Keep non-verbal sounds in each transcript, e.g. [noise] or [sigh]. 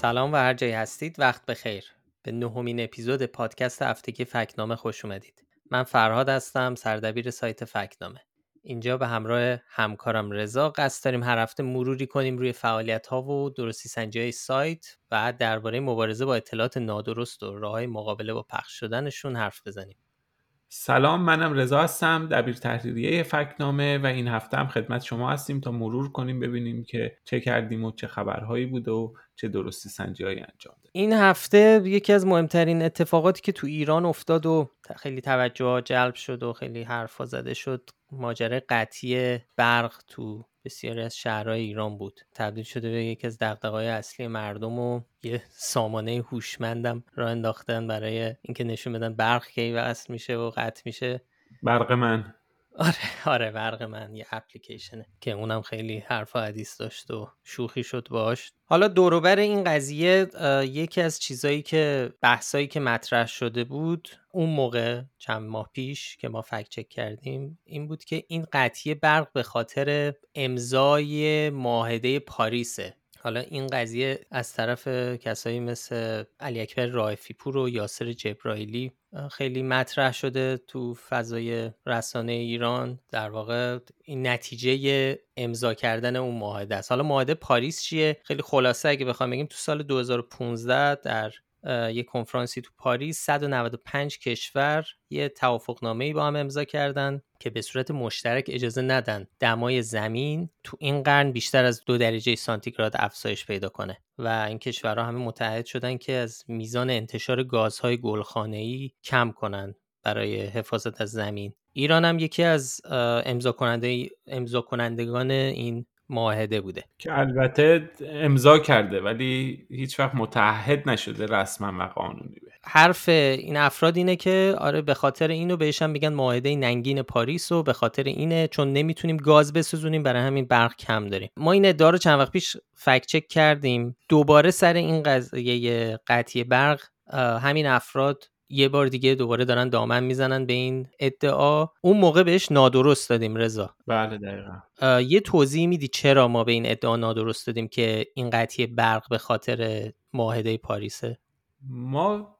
سلام و هر جایی هستید وقت بخیر. به نهمین اپیزود پادکست هفتگی فکنامه خوش اومدید. من فرهاد هستم سردبیر سایت فکنامه. اینجا به همراه همکارم رضا قصد داریم هر هفته مروری کنیم روی فعالیت ها و درستی سنجی سایت و درباره مبارزه با اطلاعات نادرست و راه مقابله با پخش شدنشون حرف بزنیم. سلام منم رضا هستم دبیر تحریریه فکنامه و این هفته هم خدمت شما هستیم تا مرور کنیم ببینیم که چه کردیم و چه خبرهایی بود و چه درستی سنجی انجام داد این هفته یکی از مهمترین اتفاقاتی که تو ایران افتاد و خیلی توجه جلب شد و خیلی حرفا زده شد ماجرای قطعی برق تو بسیاری از شهرهای ایران بود. تبدیل شده به یکی از دقدقای اصلی مردم و یه سامانه هوشمندم را انداختن برای اینکه نشون بدن برق کی وصل میشه و قطع میشه. برق من. آره آره برق من یه اپلیکیشنه که اونم خیلی حرف و حدیث داشت و شوخی شد باش. حالا دوروبر این قضیه یکی از چیزایی که بحثایی که مطرح شده بود اون موقع چند ماه پیش که ما فکت چک کردیم این بود که این قطعی برق به خاطر امضای معاهده پاریسه. حالا این قضیه از طرف کسایی مثل علی اکبر رائفی پور و یاسر جبرائیلی خیلی مطرح شده تو فضای رسانه ایران. در واقع این نتیجه امضا کردن اون معاهده است. حالا معاهده پاریس چیه؟ خیلی خلاصه اگه بخوام بگیم تو سال 2015 در یه کنفرانسی تو پاریس 195 کشور یه توافقنامه ای با هم امضا کردن. که به صورت مشترک اجازه ندن دمای زمین تو این قرن بیشتر از دو درجه سانتیگراد افزایش پیدا کنه و این کشورها همه متحد شدن که از میزان انتشار گازهای گلخانه‌ای کم کنن برای حفاظت از زمین. ایران هم یکی از امضا کننده امضا کنندگان این معاهده بوده. که البته امضا کرده ولی هیچ وقت متحد نشده رسما و قانونی به حرف این افراد اینه که آره به خاطر اینو بهشم میگن معاهده ننگین پاریس و به خاطر اینه چون نمی‌تونیم گاز بسوزونیم برای همین برق کم داریم. ما این ادعا رو چند وقت پیش فکت چک کردیم. دوباره سر این قضیه قطعی برق همین افراد یه بار دیگه دوباره دارن دامن می‌زنن به این ادعا. اون موقع بهش نادرست دادیم رضا. بله دقیقا. یه توضیح میدی چرا ما به این ادعا نادرست دادیم که این قطعی برق به خاطر معاهده پاریسه؟ ما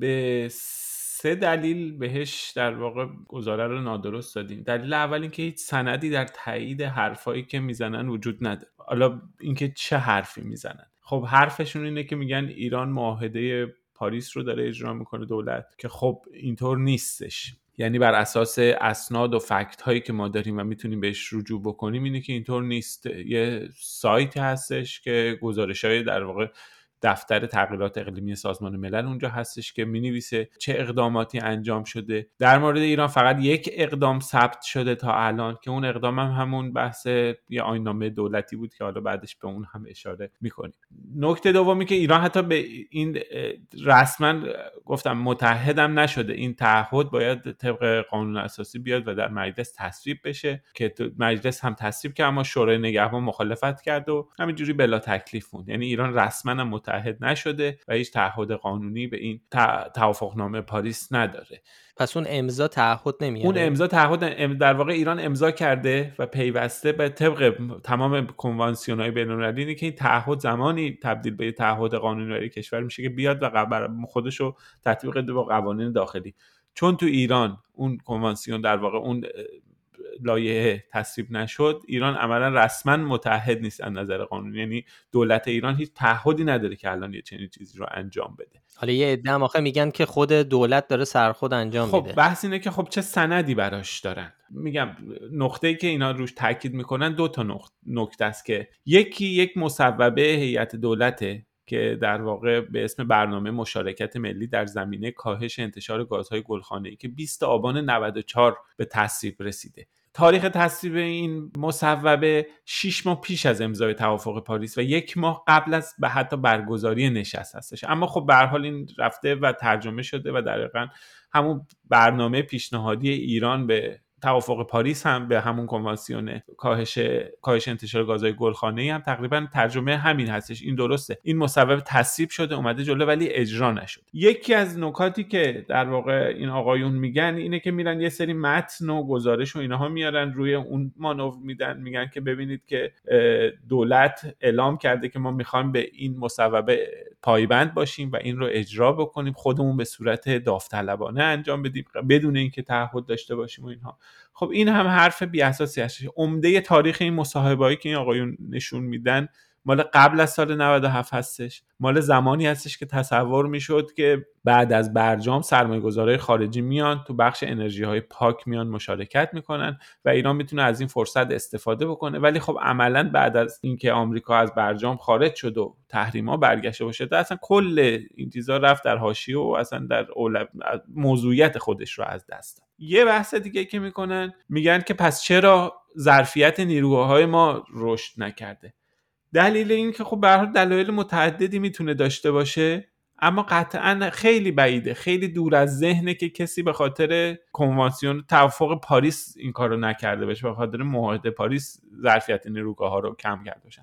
به سه دلیل بهش در واقع گزاره رو نادرست دادیم. دلیل اول اینکه هیچ سندی در تایید حرفایی که می‌زنن وجود نداره حالا اینکه چه حرفی می‌زنن. خب حرفشون اینه که میگن ایران معاهده پاریس رو داره اجرا می‌کنه دولت که خب اینطور نیستش. یعنی بر اساس اسناد و فکت هایی که ما داریم و می‌تونیم بهش رجوع بکنیم اینه که اینطور نیست. یه سایتی هستش که گزارش های در واقع دفتر تغییرات اقلیمی سازمان ملل اونجا هستش که می نویسه چه اقداماتی انجام شده. در مورد ایران فقط یک اقدام ثبت شده تا الان که اون اقدام هم همون بحث یه آینامه دولتی بود که حالا بعدش به اون هم اشاره می‌کنیم. نکته دومی که ایران حتی به این رسما گفتم متحدم نشده. این تعهد باید طبق قانون اساسی بیاد و در مجلس تصویب بشه که مجلس هم تصویب که اما شورای نگهبان مخالفت کرد و همینجوری بلا تکلیف موند. یعنی ایران رسما متحد نشده و هیچ تعهد قانونی به این توافقنامه پاریس نداره. پس اون امضا تعهد نمیاره؟ اون امضا تعهد در واقع ایران امضا کرده و پیوسته به طبق تمام کنوانسیون های بین‌المللی که این تعهد زمانی تبدیل به تعهد قانونی برای کشور میشه که بیاد و خودش رو تطبیق بده با قوانین داخلی. چون تو ایران اون کنوانسیون در واقع اون لایحه تصویب نشد ایران عملا رسما متحد نیست از نظر قانونی. یعنی دولت ایران هیچ تعهدی نداره که الان یه چنین چیزی رو انجام بده. حالا یه عده آخه میگن که خود دولت داره سرخود انجام خب میده. بحث اینه که خب چه سندی براش دارن. میگم نقطه ای که اینا روش تاکید می‌کنن دو تا نکته است که یکی یک مصوبه هیئت دولته که در واقع به اسم برنامه مشارکت ملی در زمینه کاهش انتشار گازهای گلخانه‌ای که 20 آبان 94 به تصویب رسیده. تاریخ تصویب این مصوبه 6 ماه پیش از امضای توافق پاریس و یک ماه قبل از به حتی برگزاری نشست هستش. اما خب به حال این رفته و ترجمه شده و دقیقا همون برنامه پیشنهادی ایران به توافق پاریس هم به همون کنوانسیون کاهش کاهش انتشار گازهای گلخانه‌ای هم تقریبا ترجمه همین هستش. این درسته. این مصوبه تصویب شده اومده جلو ولی اجرا نشد. یکی از نکاتی که در واقع این آقایون میگن اینه که میرن یه سری متن و گزارش و اینها میارن روی اون مانور میدن میگن که ببینید که دولت اعلام کرده که ما می‌خوایم به این مصوبه پایبند باشیم و این رو اجرا بکنیم خودمون به صورت داوطلبانه انجام بدیم بدون اینکه تعهد داشته باشیم و اینها. خب این هم حرف بی اساسی هستش. عمده تاریخ این مصاحبه‌ای که این آقایون نشون میدن مال قبل از سال 97 هستش. مال زمانی هستش که تصور می‌شد که بعد از برجام سرمایه خارجی میان تو بخش انرژی های پاک میان مشارکت می‌کنن و ایران می‌تونه از این فرصت استفاده بکنه. ولی خب عملا بعد از اینکه آمریکا از برجام خارج شد و تحریما برگشته باشه اصلا کل این چیزا رفت در حاشیه و اصلا در موضوعیت خودش رو از دست یه بحث دیگه که می‌کنن میگن که پس چرا ظرفیت نیروهای ما رشد نکرده؟ دلیل این که خب به دلایل متعددی می‌تونه داشته باشه اما قطعا خیلی بعیده خیلی دور از ذهنه که کسی به خاطر کنوانسیون توافق پاریس این کارو نکرده باشه به خاطر معاهده پاریس ظرفیت نیروگاه ها رو کم کرده باشن.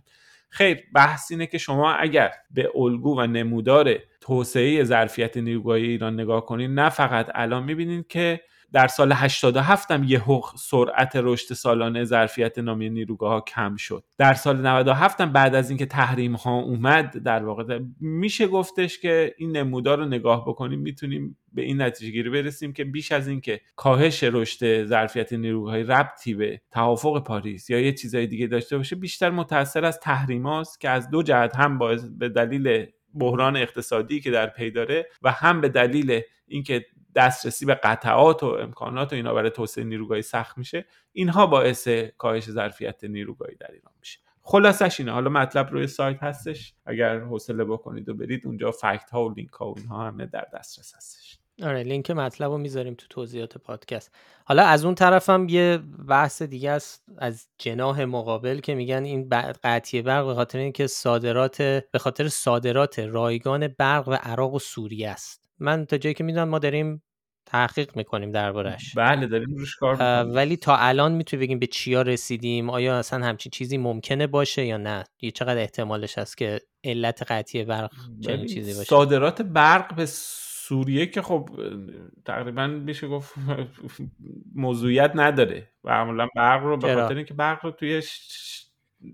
خیر بحث اینه که شما اگر به الگو و نمودار توسعه ظرفیت نیروگاهی ایران نگاه کنید نه فقط الان می‌بینید که در سال 87 هم یه سرعت رشد سالانه ظرفیت نامی نیروگاه ها کم شد. در سال 97 هم بعد از اینکه تحریم ها اومد در واقع میشه گفتش که این نمودار رو نگاه بکنیم می‌تونیم به این نتیجه گیری برسیم که بیش از اینکه کاهش رشد ظرفیت نیروهای ربطی به توافق پاریس یا یه چیزای دیگه داشته باشه بیشتر متاثر از تحریماست که از دو جهت هم باعث به دلیل بحران اقتصادی که در پی داره و هم به دلیل اینکه دسترسی به قطعات و امکانات و اینا برای توسعه نیروگاهی سخت میشه اینها باعث کاهش ظرفیت نیروگاهی در ایران میشه. خلاصش اینه. حالا مطلب روی سایت هستش. اگر حوصله بکنید و برید اونجا fact ها و لینک ها و اینها همه در دسترس هستش. آره لینک مطلب رو می‌ذاریم تو توضیحات پادکست. حالا از اون طرفم یه بحث دیگه است از جناح مقابل که میگن این قطعی برق به خاطر اینکه صادرات به خاطر صادرات رایگان برق و عراق و سوریه است. من تا جایی که می‌دونم ما داریم تحقیق می‌کنیم دربارش. بله داریم روش کار ولی تا الان می‌تونی بگیم به چیا رسیدیم آیا اصلا همچین چیزی ممکنه باشه یا نه؟ یه چقدر احتمالش هست که علت قطعی برق چنین چیزی باشه؟ صادرات برق به سوریه که خب تقریبا میشه گفت [laughs] موضوعیت نداره و عملا برق رو به خاطر اینکه برق رو توی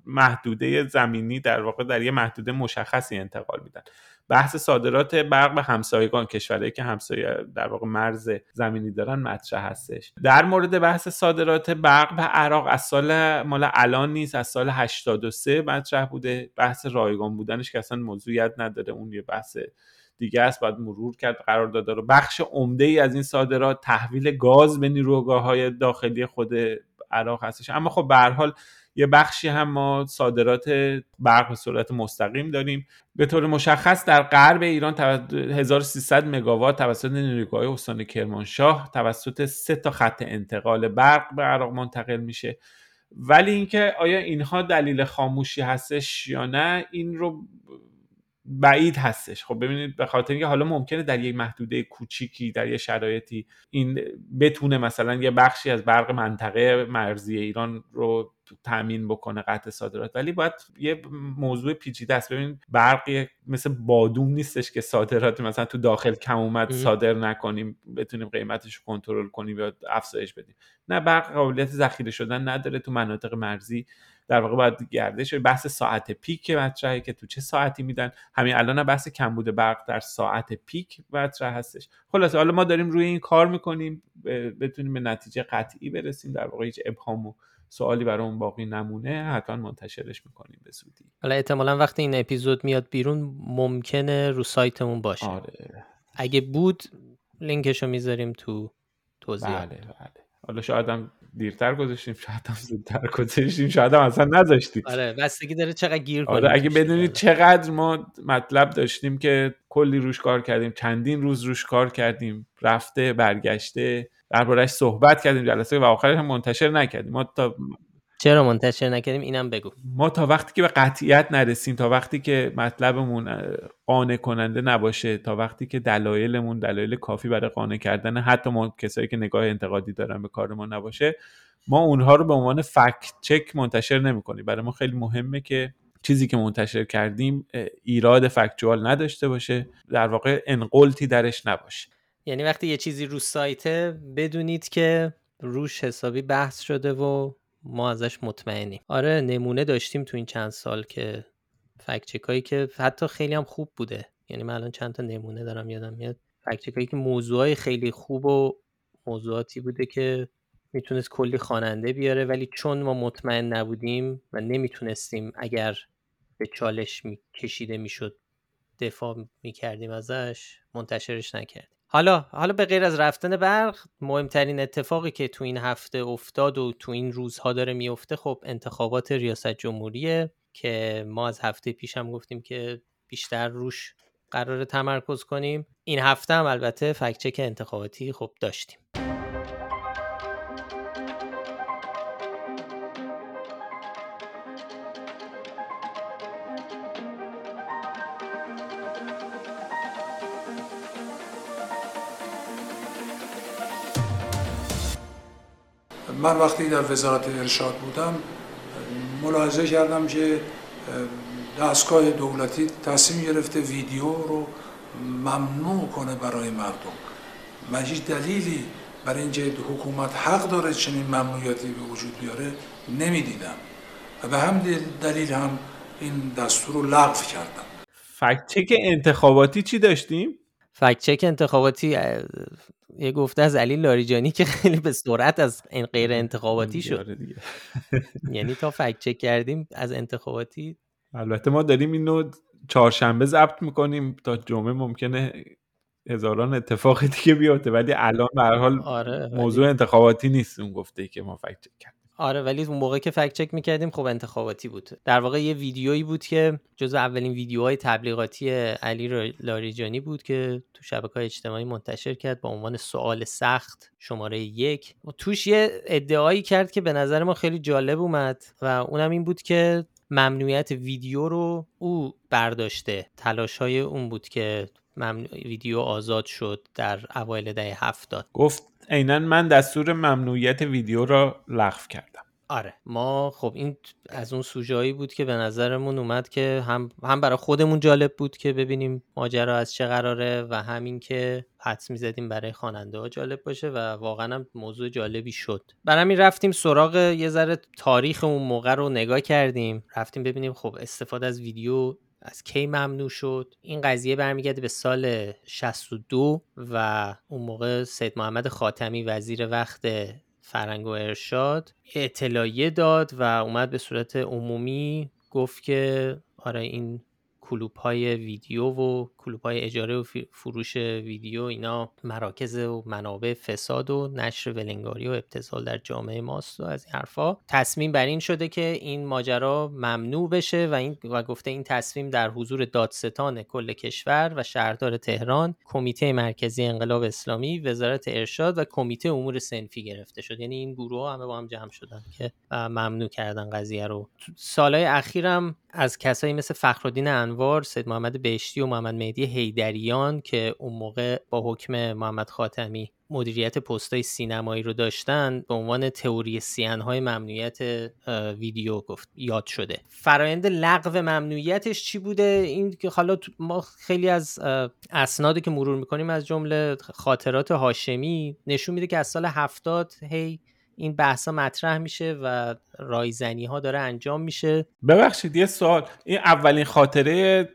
محدوده زمینی در واقع در یه محدوده مشخصی انتقال میدن. بحث صادرات برق به همسایگان کشورهایی که همسایه در واقع مرز زمینی دارن مطرح هستش. در مورد بحث صادرات برق به عراق از سال مال الان نیست از سال 83 مطرح بوده. بحث رایگان بودنش که اصلا موضوعیت نداره. اون یه بحث دیگه است. باید مرور کرد قرار داده رو بخش عمده ای از این صادرات تحویل گاز به نیروگاه های داخلی خود عراق هستش. اما خب به حال یه بخشی هم ما صادرات برق به صورت مستقیم داریم. به طور مشخص در غرب ایران 1300 مگاوات توسط نیروگاه استان کرمانشاه توسط سه تا خط انتقال برق به عراق منتقل میشه. ولی اینکه آیا اینها دلیل خاموشی هستش یا نه این رو بعید هستش. خب ببینید به خاطر اینکه حالا ممکنه در یک محدوده کوچیکی در یه شرایطی این بتونه مثلا یه بخشی از برق منطقه مرزی ایران رو تامین بکنه قطع صادرات. ولی باید یه موضوع پیچیده است. ببین برق مثل بادوم نیستش که صادرات مثلا تو داخل کم اومد صادر نکنیم بتونیم قیمتش رو کنترل کنیم یا افزایش بدیم. نه برق قابلیت ذخیره شدن نداره تو مناطق مرزی. در واقع باید گردش بحث ساعت پیک مطرحه که تو چه ساعتی میدن. همین الان بحث کمبود برق در ساعت پیک مطرح هستش. خلاصه حالا ما داریم روی این کار می‌کنیم. بتونیم به نتیجه قطعی برسیم. در واقع هیچ ابهام و سوالی برای اون باقی نمونه حتما منتشرش می‌کنیم به زودی. حالا احتمالا وقتی این اپیزود میاد بیرون ممکنه رو سایتمون باشه. آره. اگه بود لینکشو می‌ذاریم تو توضیح بله بله. حالا شاید هم دیرتر گذاشتیم شاید هم زودتر گذاشتیم شاید هم اصلا نذاشتیم. آره بستگی داره چقدر گیر آره اگه بدونید چقدر ما مطلب داشتیم که کلی روش کار کردیم چندین روز روش کار کردیم رفته برگشته. دربارهش صحبت کردیم جلسه و آخرش هم منتشر نکردیم. ما تا چرا منتشر نکردیم؟ اینم بگو. ما تا وقتی که به قطعیت نرسیم تا وقتی که مطلبمون قانع کننده نباشه تا وقتی که دلایلمون دلایل کافی برای قانع کردن حتی ما کسایی که نگاه انتقادی دارن به کار ما نباشه ما اونها رو به عنوان فکت چک منتشر نمی‌کنیم. برای ما خیلی مهمه که چیزی که منتشر کردیم ایراد فکتوال نداشته باشه در واقع انقلتی درش نباشه. یعنی وقتی یه چیزی رو سایته بدونید که روش حسابی بحث شده و ما ازش مطمئنیم. آره نمونه داشتیم تو این چند سال که فکت هایی که حتی خیلی هم خوب بوده. یعنی من الان چند تا نمونه دارم یادم میاد. فکت هایی که موضوعای خیلی خوب و موضوعاتی بوده که می‌تونست کلی خواننده بیاره ولی چون ما مطمئن نبودیم و نمی‌تونستیم اگر به چالش می کشیده می‌شد دفاع می‌کردیم ازش منتشرش نکردیم. حالا حالا به غیر از رفتن برق مهمترین اتفاقی که تو این هفته افتاد و تو این روزها داره میفته خب انتخابات ریاست جمهوریه که ما از هفته پیش هم گفتیم که بیشتر روش قرار تمرکز کنیم. این هفته هم البته فکچک انتخاباتی خب داشتیم. من وقتی در وزارت ارشاد بودم ملاحظه کردم که دستگاه دولتی تصمیم گرفته ویدیو رو ممنوع کنه برای مردم. من هیچ دلیلی برای اینکه حکومت حق داره چنین ممنوعیتی به وجود بیاره نمی‌دیدم. و به هم دلیل هم این دستور رو لغو کردم. فکت چک انتخاباتی چی داشتیم؟ فکت چک انتخاباتی یه گفته از علی لاریجانی که خیلی به سرعت از این غیر انتخاباتی شد. آره [laughs] یعنی تا فکت چک کردیم از انتخاباتی البته ما داریم اینو چهارشنبه ضبط می‌کنیم تا جمعه ممکنه هزاران اتفاق دیگه بیاته ولی الان به حال آره موضوع انتخاباتی نیست اون گفته ای که ما فکت چک کردیم. آره ولی اون موقع که فکت چک می‌کردیم خب انتخاباتی بود. در واقع یه ویدیویی بود که جزو اولین ویدیوهای تبلیغاتی علی لاریجانی بود که تو شبکه اجتماعی منتشر کرد با عنوان سوال سخت شماره یک. و توش یه ادعایی کرد که به نظر ما خیلی جالب اومد و اونم این بود که ممنوعیت ویدیو رو او برداشته. تلاش های اون بود که ویدیو آزاد شد در اوایل دهه هفتاد. گفت عینا من دستور ممنوعیت ویدیو را لغو کردم. آره. ما خب این از اون سوژایی بود که به نظرمون اومد که هم هم برای خودمون جالب بود که ببینیم ماجرا از چه قراره و همین که حدس می‌زدیم برای خواننده ها جالب باشه و واقعا هم موضوع جالبی شد. برای همین رفتیم سراغ یه ذره تاریخ اون موقع رو نگاه کردیم. رفتیم ببینیم خب استفاده از ویدیو از کی ممنوع شد. این قضیه برمیگرده به سال 62 و اون موقع سید محمد خاتمی وزیر وقت فرنگ و ارشاد اطلاعیه داد و اومد به صورت عمومی گفت که آره این کلوب های ویدیو و کلوب های اجاره و فروش ویدیو اینا مراکز و منابع فساد و نشر ولنگاری و ابتزال در جامعه ماست و از این حرفا تصمیم بر این شده که این ماجرا ممنوع بشه و این و گفته این تصمیم در حضور دادستان کل کشور و شهردار تهران کمیته مرکزی انقلاب اسلامی وزارت ارشاد و کمیته امور سنفی گرفته شد. یعنی این گروه همه با هم جمع شدن که ممنوع کردن قضیه رو. سالهای اخیرم از کسایی مثل فخرالدین انوار، سید محمد بهشتی و محمد مهدی حیدریان که اون موقع با حکم محمد خاتمی مدیریت پستای سینمایی رو داشتن به عنوان تئوری سیانهای ممنوعیت ویدیو گفت یاد شده. فرایند لغو ممنوعیتش چی بوده؟ این که حالا ما خیلی از اسنادی که مرور می‌کنیم از جمله خاطرات هاشمی نشون میده که از سال هفتاد هی این بحثا مطرح میشه و رایزنی ها داره انجام میشه. ببخشید یه سوال. این اولین خاطره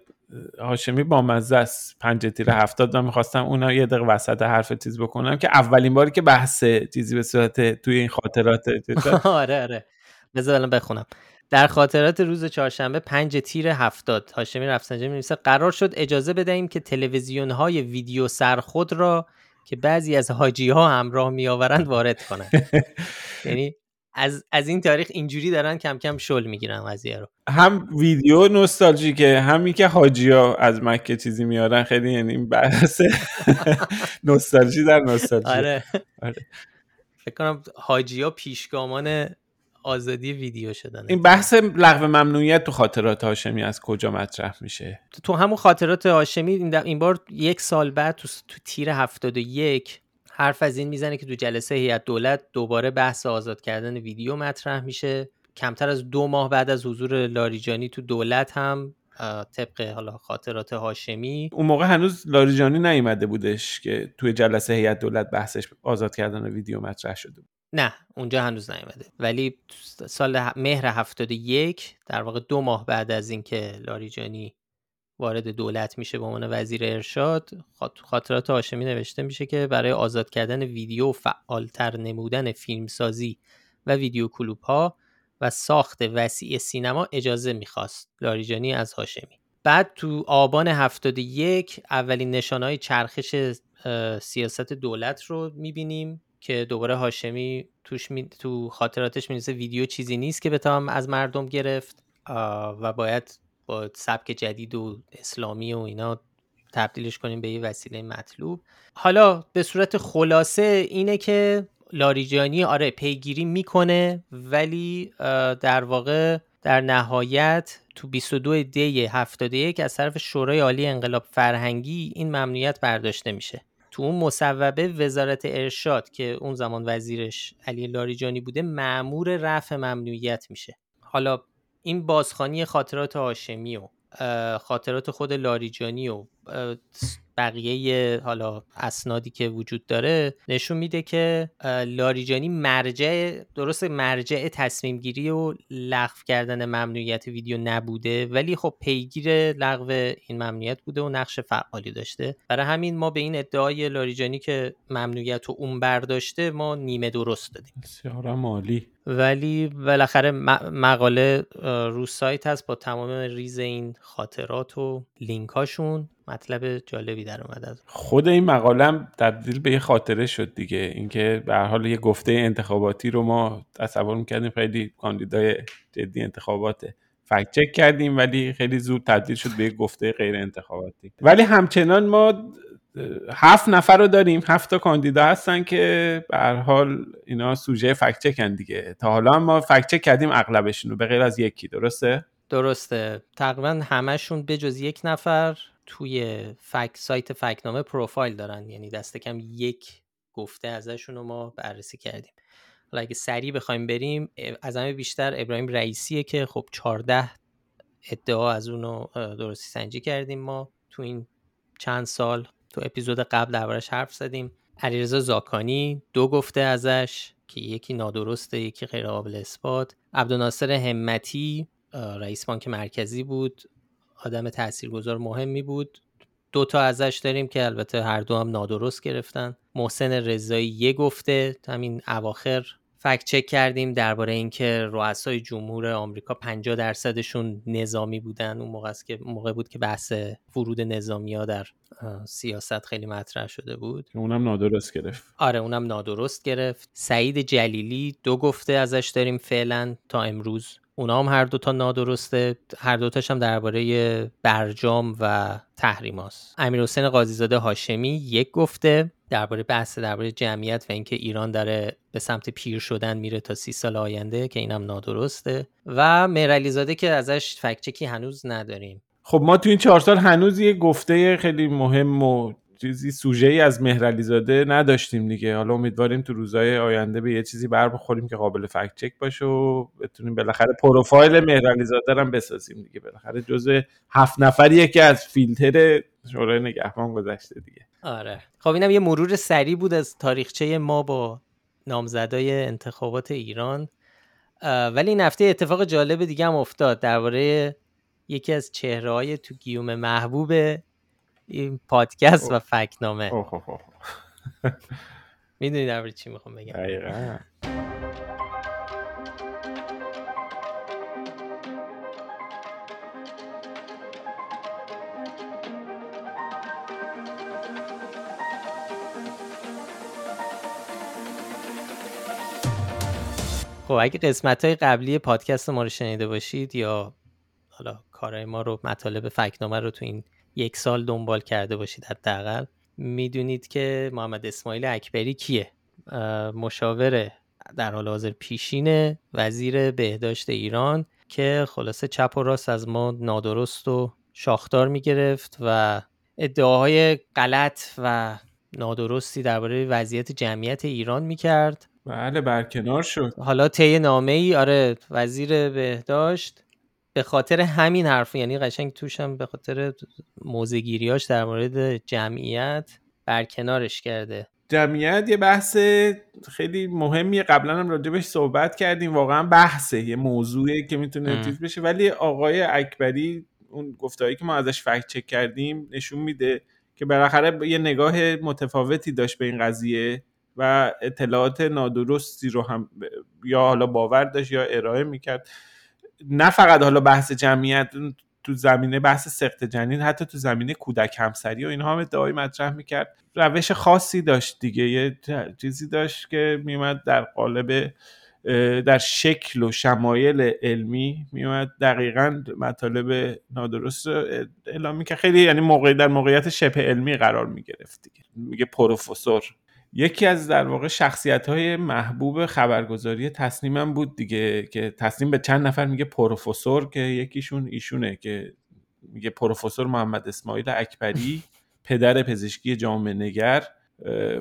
هاشمی با مزه است پنج تیر هفتاد من می‌خواستم اونا یه دقیقه وسط حرف چیز بکنم که اولین باری که بحث چیزی به صورت توی این خاطرات [laughs] آره آره. بذار بخونم. در خاطرات روز چهارشنبه پنج تیر هفتاد هاشمی رفسنجانی می قرار شد اجازه بدهیم که تلویزیون های ویدیو سرخود را که بعضی از حاجی ها همراه می آورند وارد کنند [laughs] یعنی از, از این تاریخ اینجوری دارن کم کم شل می‌گیرن قضیه رو هم ویدیو نوستالژی که همین که حاجی ها از مکه چیزی میارن خیلی یعنی بحث [laughs] نوستالژی در نوستالژی آره. آره. فکر کنم حاجی ها پیشگامان آزادی ویدیو شدن این بحث لغو ممنوعیت تو خاطرات هاشمی از کجا مطرح میشه؟ تو همون خاطرات هاشمی این بار یک سال بعد تو, تو تیر 71 حرف از این می‌زنه که تو جلسه هیئت دولت دوباره بحث آزاد کردن ویدیو مطرح میشه. کمتر از دو ماه بعد از حضور لاریجانی تو دولت هم طبق حالا خاطرات هاشمی. اون موقع هنوز لاریجانی نیومده بودش که توی جلسه هیئت دولت بحثش آزاد کردن ویدیو مطرح شده بود. نه اونجا هنوز نیومده. ولی سال مهر 71 در واقع دو ماه بعد از اینکه لاریجانی وارد دولت میشه به عنوان وزیر ارشاد خاطرات هاشمی نوشته میشه که برای آزاد کردن ویدیو فعالتر نمودن فیلمسازی و ویدیو کلوب ها و ساخت وسیع سینما اجازه می‌خواست لاریجانی از هاشمی. بعد تو آبان 71 اولین نشانهای چرخش سیاست دولت رو می‌بینیم. که دوباره هاشمی توش می... تو خاطراتش می‌رسه ویدیو چیزی نیست که بتونم از مردم گرفت و باید با سبک جدید و اسلامی و اینا تبدیلش کنیم به یه وسیله مطلوب. حالا به صورت خلاصه اینه که لاریجانی آره پیگیری می‌کنه ولی در واقع در نهایت تو 22 دی 71 از طرف شورای عالی انقلاب فرهنگی این ممنوعیت برداشته میشه. تو اون مصوبه وزارت ارشاد که اون زمان وزیرش علی لاریجانی بوده معمور رفع ممنوعیت میشه. حالا این بازخانی خاطرات هاشمی و خاطرات خود لاریجانی و بقیه حالا اسنادی که وجود داره نشون میده که لاریجانی مرجع درست مرجع تصمیم گیری و لغو کردن ممنوعیت ویدیو نبوده. ولی خب پیگیر لغو این ممنوعیت بوده و نقش فعالی داشته. برای همین ما به این ادعای لاریجانی که ممنوعیت رو اون برداشته ما نیمه درست دادیم. بسیار مالی ولی بالاخره مقاله رو سایت هست با تمام ریز این خاطرات و لینک هاشون مطلب جالبی در اومد از خود این مقاله تبدیل به یه خاطره شد دیگه. اینکه به هر حال یه گفته انتخاباتی رو ما تصور می‌کردیم خیلی کاندیدای جدی انتخاباته. فکت چک کردیم ولی خیلی زود تبدیل شد به یه گفته غیر انتخاباتی. ولی همچنان ما هفت نفر رو داریم. هفت تا کاندیدا هستن که به هر حال اینا سوژه فکت چکن دیگه. تا حالا ما فکت چک کردیم اغلبشون رو به غیر از یکی. درسته؟ درسته. تقریبا همشون به جز یک نفر. توی فک سایت فکنامه پروفایل دارن. یعنی دست کم یک گفته ازشون رو ما بررسی کردیم. حالا اگه سریع بخوایم بریم از همه بیشتر ابراهیم رئیسیه که خب 14 ادعا از اونو درستی سنجی کردیم ما. تو این چند سال تو اپیزود قبل دربارش حرف زدیم. علیرضا زاکانی دو گفته ازش که یکی نادرسته یکی غیر قابل اثبات. عبدالناصر همتی رئیس بانک مرکزی بود. آدم تاثیرگذار مهمی بود. دو تا ازش داریم که البته هر دو هم نادرست گرفتن. محسن رضایی یه گفته همین اواخر. فکت چک کردیم درباره اینکه رؤسای جمهور آمریکا 50 درصدشون نظامی بودن. اون موقع که موقع بود که بحث ورود نظامی ها در سیاست خیلی مطرح شده بود. اونم نادرست گرفت. آره اونم نادرست گرفت. سعید جلیلی دو گفته ازش داریم فعلا تا امروز. اونا هم هر دوتا نادرسته هر دوتاش هم درباره برجام و تحریماست امیر حسین قاضیزاده هاشمی یک گفته درباره بحث درباره جمعیت و اینکه ایران داره به سمت پیر شدن میره تا سی سال آینده که اینم نادرسته. و مهرعلیزاده که ازش فکچکی هنوز نداریم. خب ما تو این چهار سال هنوز یه گفته خیلی مهم و چیزی سوژه ای از مهرعلی زاده نداشتیم دیگه. حالا امیدواریم تو روزهای آینده به یه چیزی بر بخوریم که قابل فکت چک باشه و بتونیم بالاخره پروفایل مهرعلی زاده هم بسازیم دیگه. بالاخره جزء هفت نفریه که از فیلتر شورای نگهبان گذشته دیگه. آره. خب اینم یه مرور سریع بود از تاریخچه ما با نامزدای انتخابات ایران. ولی این هفته اتفاق جالب دیگه هم افتاد. درباره یکی از چهره های تو گیوم محبوب این پادکست و فکنامه. می‌دونی در چی می‌خوام بگم. خب اگه قسمت های قبلی پادکست ما رو شنیده باشید یا حالا کارهای ما رو مطالب فکنامه رو تو این یک سال دنبال کرده باشید حداقل. می‌دونید که محمد اسماعیل اکبری کیه؟ مشاور در حال حاضر پیشین وزیر بهداشت ایران که خلاصه چپ و راست از ما نادرست و شاخدار می‌گرفت و ادعاهای غلط و نادرستی درباره وضعیت جمعیت ایران می‌کرد. بله برکنار شد. حالا طی نامه ای آره وزیر بهداشت به خاطر همین حرف یعنی قشنگ توشم به خاطر موزگیریاش در مورد جمعیت برکنارش کرده. جمعیت یه بحث خیلی مهمیه. قبلا هم راجبش صحبت کردیم. واقعا بحثه یه موضوعی که می‌تونه چیز بشه. ولی آقای اکبری اون گفتهایی که ما ازش فکت چک کردیم نشون میده که بالاخره یه نگاه متفاوتی داشت به این قضیه و اطلاعات نادرستی رو هم یا حالا باور داشت یا ارائه می‌کرد. نه فقط حالا بحث جمعیت تو زمینه بحث سخت جنین حتی تو زمینه کودک همسری و اینها هم ادعای مطرح می‌کرد. روش خاصی داشت دیگه. یه چیزی داشت که میومد در قالب در شکل و شمایل علمی میومد دقیقا مطالب نادرست رو اعلام که خیلی یعنی موقع در موقعیت شبه علمی قرار می‌گرفت دیگه. میگه پروفسور یکی از در واقع شخصیت های محبوب خبرگزاری تصنیمم بود دیگه که تصنیم به چند نفر میگه پروفسور که یکیشون ایشونه که میگه پروفسور محمد اسماعیل اکبری [laughs] پدر پزشکی جامعه نگر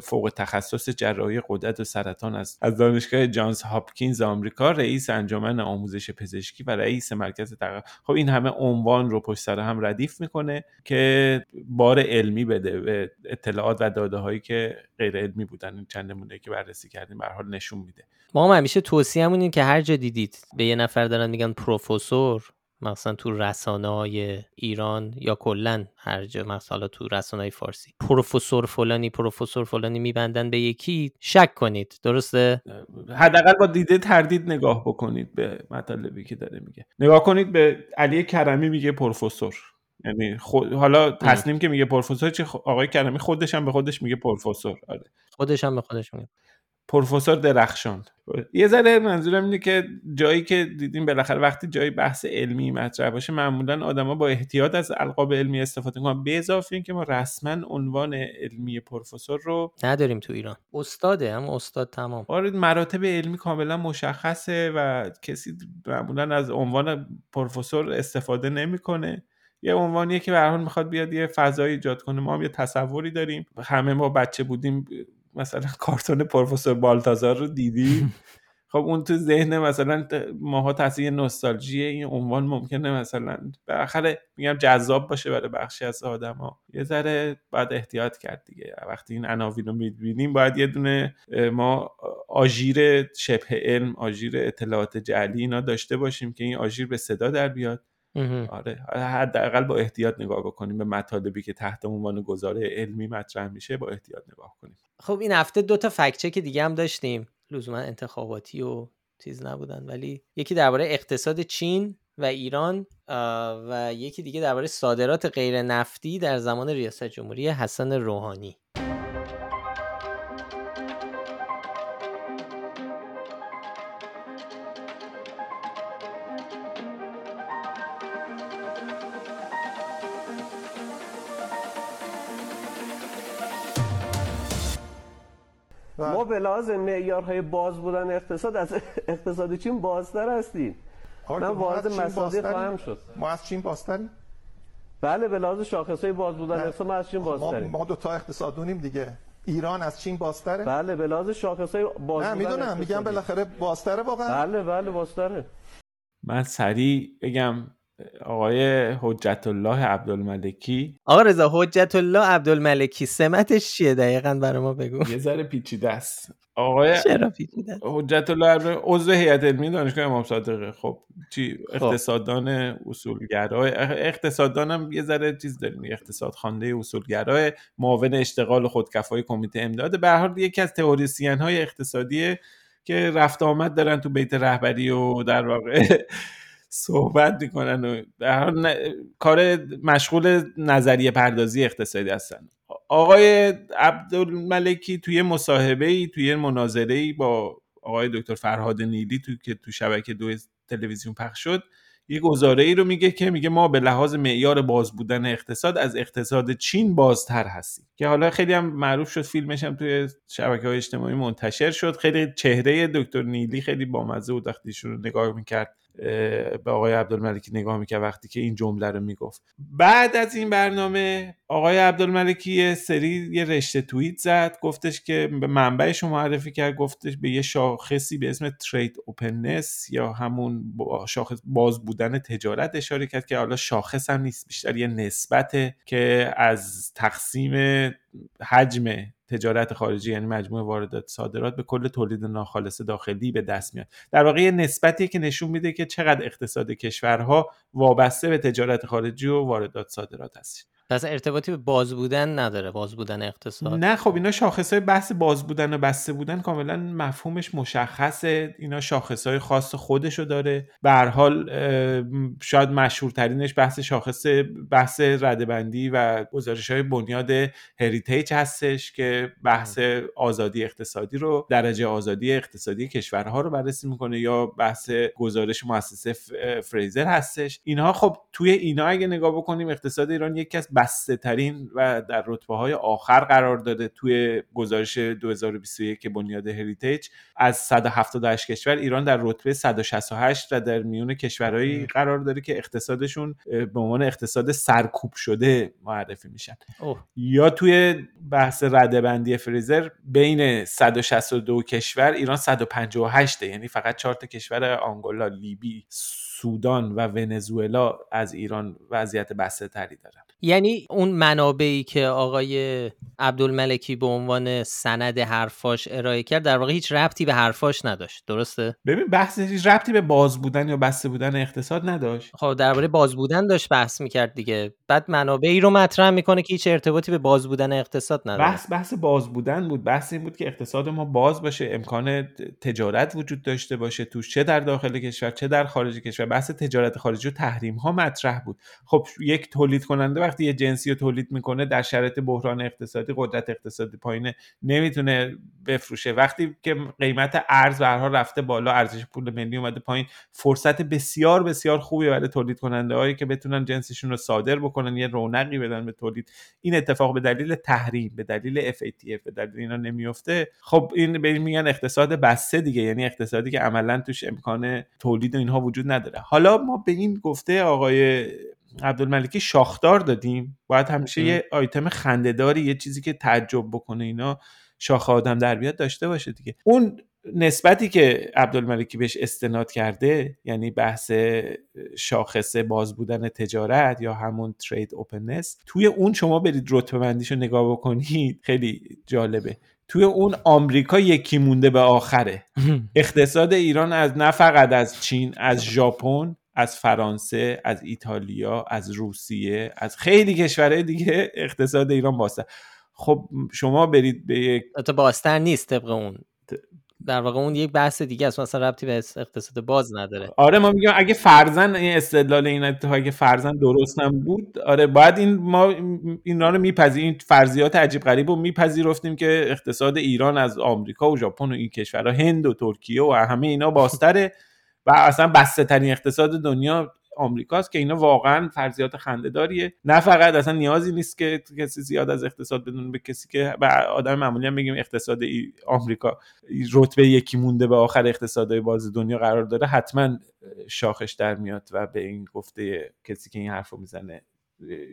فوق تخصص جراحی قدرت و سرطان است. از دانشگاه جانز هاپکینز آمریکا رئیس انجمن آموزش پزشکی و رئیس مرکز تق... خب این همه عنوان رو پشت سر هم ردیف می‌کنه که بار علمی بده به اطلاعات و داده هایی که غیر علمی بودن. این چند نمونه که بررسی کردیم به حال نشون میده. ما هم همیشه توصیه‌مون این که هر جا دیدید به یه نفر دارن میگن پروفسور مثلا تو رسانه های ایران یا کلا هر جا مثلا تو رسانه های فارسی. پروفسور فلانی پروفسور فلانی میبندن به یکی شک کنید. درسته؟ حداقل با دیده تردید نگاه بکنید به مطالبی که داره میگه. نگاه کنید به علی کرمی میگه پروفسور. یعنی خود حالا تصنیم که میگه پروفسور چه آقای کرمی خودش هم به خودش میگه پروفسور. آره. خودش هم به خودش میگه. پروفسور درخشان. یه ذره منظورم اینه که جایی که دیدیم بالاخره وقتی جایی بحث علمی مطرح باشه معمولا آدما با احتیاط از القاب علمی استفاده می‌کنن. به اضافه اینکه ما رسما عنوان علمی پروفسور رو نداریم تو ایران. استاده هم استاد تمام. آره مراتب علمی کاملا مشخصه و کسی معمولا از عنوان پروفسور استفاده نمی‌کنه. یه عنوانیه که به حال می‌خواد بیاد یه فضایی ایجاد کنه. ما هم یه تصوری داریم. همه ما بچه بودیم مثلا کارتون پروفسور بالتازار رو دیدی؟ [laughs] خب اون تو ذهن مثلا ماها تاثیر نوستالژی این عنوان ممکنه مثلا بالاخره میگم جذاب باشه برای بخشی از آدما. یه ذره باید احتیاط کرد دیگه. وقتی این عناوین رو می‌بینیم باید یه دونه ما آژیر شبه علم آژیر اطلاعات جعلی اینا داشته باشیم که این آژیر به صدا در بیاد. آره. حداقل با احتیاط نگاه بکنیم. به مطالبی که تحت عنوان گزاره علمی مطرح میشه با احتیاط نگاه کنیم. خب این هفته دو تا فکت که دیگه هم داشتیم. لزوما انتخاباتی و چیز نبودن. ولی یکی درباره اقتصاد چین و ایران و یکی دیگه درباره صادرات غیر نفتی در زمان ریاست جمهوری حسن روحانی. لحاظ معیارهای باز بودن اقتصاد از اقتصاد چین بازتر هستیم. من وارد مسائل خواهم شد. ما از چین بازتریم؟ بله به لحاظ شاخصهای باز بودن اقتصاد ما از چین بازتریم ما, ما دو تا اقتصادونیم دیگه. ایران از چین بازتره؟ بله به لحاظ شاخصهای باز نه می‌دونم میگم بالاخره بازتره واقعا. بله بله بازتره. من سریع بگم آقای حجت الله عبدالملکی. آقا رضا حجت الله عبدالملکی سمتش چیه؟ دقیقا برای ما بگو. یه ذره پیچیده است. آقای چرا پیچیده حجت الله عضو هیئت علمی دانشگاه امام صادقه خب چی؟ اقتصاددان اصولگرای اقتصاددان هم یه ذره چیز داریم اقتصاد خوانده اصولگرای معاون اشتغال خودکفای کمیته امداد. به هر حال یکی از تئوریسین های اقتصادی که رفت آمد دارن تو بیت رهبری و در واقع صحبت می‌کنن و در کار مشغول نظریه پردازی اقتصادی هستن. آقای عبدالملکی توی مصاحبه ای توی مناظره ای با آقای دکتر فرهاد نیلی تو که تو شبکه دو تلویزیون پخش شد یه گزاره ای رو میگه که میگه ما به لحاظ معیار باز بودن اقتصاد از اقتصاد چین بازتر هستیم. که حالا خیلی هم معروف شد فیلمش هم توی شبکه های اجتماعی منتشر شد. خیلی چهره دکتر نیلی خیلی بامزه بود وقتی رو نگاه می‌کرد. به آقای عبدالملکی نگاه می‌کرد وقتی که این جمله رو می‌گفت. بعد از این برنامه آقای عبدالملکی یه سری یه رشته توییت زد گفتش که به منبعش معرفی کرد گفتش به یه شاخصی به اسم ترید اوپننس یا همون شاخص باز بودن تجارت اشاره کرد که حالا شاخص هم نیست بیشتر یه نسبته که از تقسیم حجم تجارت خارجی یعنی مجموع واردات صادرات به کل تولید ناخالص داخلی به دست میاد. در واقع یه نسبتی که نشون میده که چقدر اقتصاد کشورها وابسته به تجارت خارجی و واردات صادرات هست پس ارتباطی به باز بودن نداره باز بودن اقتصاد. نه خب اینا شاخص بحث باز بودن و بسته بودن کاملا مفهومش مشخصه. اینا شاخص های خاص خودشو داره. به هر حال شاید مشهورترینش بحث شاخص بحث ردبندی و گزارش های بنیاد هریتیج هستش که بحث آزادی اقتصادی رو درجه آزادی اقتصادی کشورها رو بررسی می‌کنه یا بحث گزارش مؤسسه فریزر هستش. اینها خب توی اینا اگه نگاه بکنیم اقتصاد ایران یکی از بسته ترین و در رتبه های آخر قرار داده توی گزارش 2021 که بنیاد هریتیج از 178 کشور ایران در رتبه 168 و در میون کشورهایی قرار داره که اقتصادشون به عنوان اقتصاد سرکوب شده معرفی میشن. یا توی بحث ردبندی فریزر بین 162 کشور ایران 158 یعنی فقط 4 تا کشور آنگولا لیبی سودان و ونزوئلا از ایران وضعیت بسته تری دارن یعنی اون منابعی که آقای عبدالملکی به عنوان سند حرفاش ارائه کرد در واقع هیچ ربطی به حرفاش نداشت. درسته؟ ببین بحث هیچ ربطی به باز بودن یا بسته بودن اقتصاد نداشت. خب درباره باز بودن داشت بحث می‌کرد دیگه. بعد منابعی رو مطرح می‌کنه که هیچ ارتباطی به باز بودن اقتصاد نداره. بحث بحث باز بودن بود. بحث این بود که اقتصاد ما باز باشه امکان تجارت وجود داشته باشه توش چه در داخل کشور چه در خارج کشور. بحث تجارت خارجی و تحریم ها مطرح بود. خب یک تولید کننده وقتی یه جنسی رو تولید می‌کنه در شرایط بحران اقتصادی قدرت اقتصادی پایینه نمی‌تونه بفروشه. وقتی که قیمت ارز به رفته بالا ارزش پول ملی اومده پایین فرصت بسیار بسیار خوبی برای تولید کننده هایی که بتونن جنسشون رو صادر بکنن یه رونقی بدن به تولید. این اتفاق به دلیل تحریم به دلیل FATF به دلیل اینا نمیفته خب این به میگن اقتصاد بسته دیگه یعنی اقتصادی که عملا توش امکان تولید و اینها وجود نداره. حالا ما به این گفته آقای عبدالملکی شاخدار دادیم. باید همیشه یه آیتم خندهداری یه چیزی که تعجب بکنه اینا شاخ آدم در بیاد داشته باشه دیگه. اون نسبتی که عبدالملکی بهش استناد کرده یعنی بحث شاخصه باز بودن تجارت یا همون ترید اوپننس توی اون شما برید رتبه بندیش رو نگاه بکنید. خیلی جالبه. توی اون آمریکا یکی مونده به آخره. [laughs] اقتصاد ایران از نه فقط از چین از ژاپن. از فرانسه از ایتالیا از روسیه از خیلی کشورهای دیگه اقتصاد ایران باسته خب شما برید به یک باستر نیست طبق اون. در واقع اون یک بحث دیگه است مثلا ربطی به اقتصاد باز نداره. آره ما میگم اگه فرزن این استدلال این اگه فرزن درست هم بود آره باید این ما اینا رو میپذیریم این فرضیات عجیب غریب رو میپذیرفتیم که اقتصاد ایران از آمریکا و ژاپن و این کشورها هند و ترکیه و همه اینا باستره و اصلا بسته ترین اقتصاد دنیا آمریکاست که اینا واقعا فرضیات خندهداریه. نه فقط اصلا نیازی نیست که کسی زیاد از اقتصاد بدون به کسی که به آدم معمولی هم بگیم اقتصاد آمریکا رتبه یکی مونده به آخر اقتصادهای باز دنیا قرار داره حتما شاخش در میاد و به این گفته کسی که این حرفو می‌زنه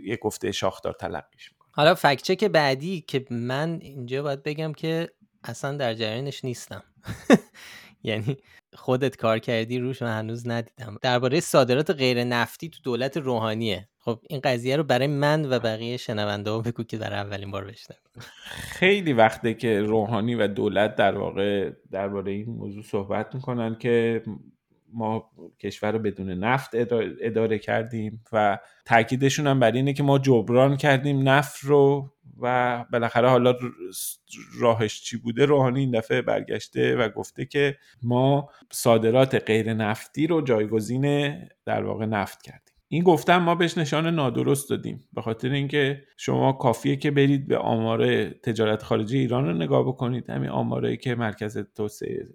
یه گفته شاخدار تلقیش می‌کنه. حالا فکچک بعدی که من اینجا باید بگم که اصلا در جریانش نیستم. [laughs] [laughs] یعنی خودت کار کردی روش من هنوز ندیدم. درباره صادرات غیر نفتی تو دولت روحانیه. خب این قضیه رو برای من و بقیه شنونده ها بگو که در اولین بار بشنم خیلی وقته که روحانی و دولت در واقع درباره این موضوع صحبت می‌کنن که ما کشور رو بدون نفت اداره کردیم و تاکیدشون هم بر اینه که ما جبران کردیم نفت رو و بالاخره حالا راهش چی بوده؟ روحانی این دفعه برگشته و گفته که ما صادرات غیر نفتی رو جایگزین در واقع نفت کردیم. این گفتم ما بهش نشان نادرست دادیم. به خاطر اینکه شما کافیه که برید به آمار تجارت خارجی ایران رو نگاه بکنید. همین آمارایی که مرکز توسعه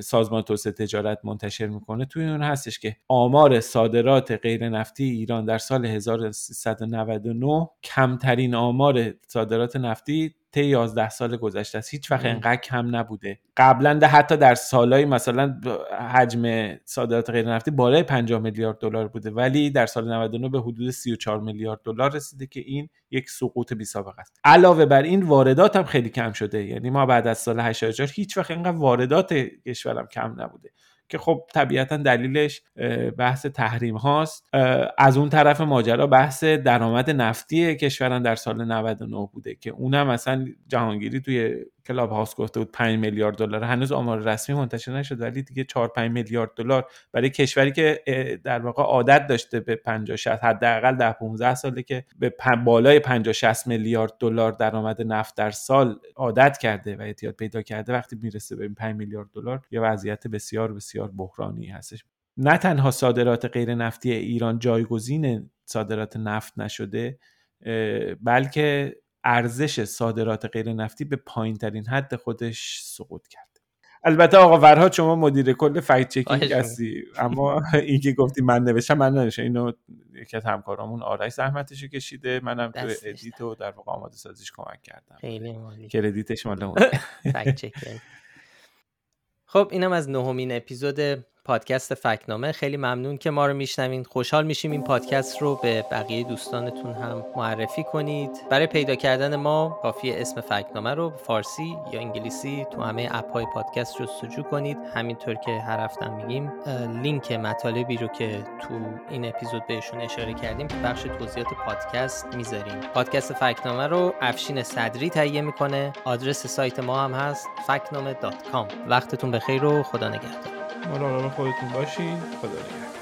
سازمان توسعه تجارت منتشر می‌کنه توی اون هستش که آمار صادرات غیر نفتی ایران در سال 1399 کمترین آمار صادرات نفتی طی 11 سال گذشته است. هیچ وقت انقدر کم نبوده. قبلا ده حتی در سالهای مثلا حجم صادرات غیر نفتی بالای 50 میلیارد دلار بوده ولی در سال 99 به حدود 34 میلیارد دلار رسیده که این یک سقوط بی سابقه است. علاوه بر این واردات هم خیلی کم شده. یعنی ما بعد از سال 84 هیچ وقت اینقدر واردات کشورم کم نبوده. که خب طبیعتا دلیلش بحث تحریم هاست. از اون طرف ماجرا بحث درآمد نفتی کشوران در سال 99 بوده که اونم مثلا جهانگیری توی کلاب هاوس گفته بود 5 میلیارد دلار. هنوز آمار رسمی منتشر نشد ولی دیگه 4 5 میلیارد دلار برای کشوری که در واقع عادت داشته به 50 60 حداقل 10 15 ساله که به بالای 50 60 میلیارد دلار درآمد نفت در سال عادت کرده و اعتیاد پیدا کرده. وقتی می‌رسه به 5 میلیارد دلار یه وضعیت بسیار بسیار بحرانی هستش. نه تنها صادرات غیر نفتی ایران جایگزین صادرات نفت نشده بلکه ارزش صادرات غیر نفتی به پایین ترین حد خودش سقوط کرد. البته آقا فرهاد شما مدیر کل fact checking هستی. اما [laughs] این که گفتی من نوشتم من نوشتم. اینو یکی از همکارامون آرش زحمتشو کشیده. منم تو edit و در واقع آماده سازیش کمک کردم. خیلی عالی credit ش مال [laughs] fact خب اینم از نهمین اپیزود پادکست فکت‌نامه. خیلی ممنون که ما رو میشنوین خوشحال میشیم این پادکست رو به بقیه دوستانتون هم معرفی کنید. برای پیدا کردن ما کافی اسم فکت‌نامه رو فارسی یا انگلیسی تو همه app های پادکست جستجو کنید. همینطور که هر هفته میگیم لینک مطالبی رو که تو این اپیزود بهشون اشاره کردیم تو بخش توضیحات پادکست می‌ذاریم. پادکست فکت‌نامه رو افشین صدری تهیه می‌کنه. آدرس سایت ما هم هست فکت‌نامه وقتتون بخیر و خدا نگهدار. مراقب خودتون باشین. خدا نگهدار.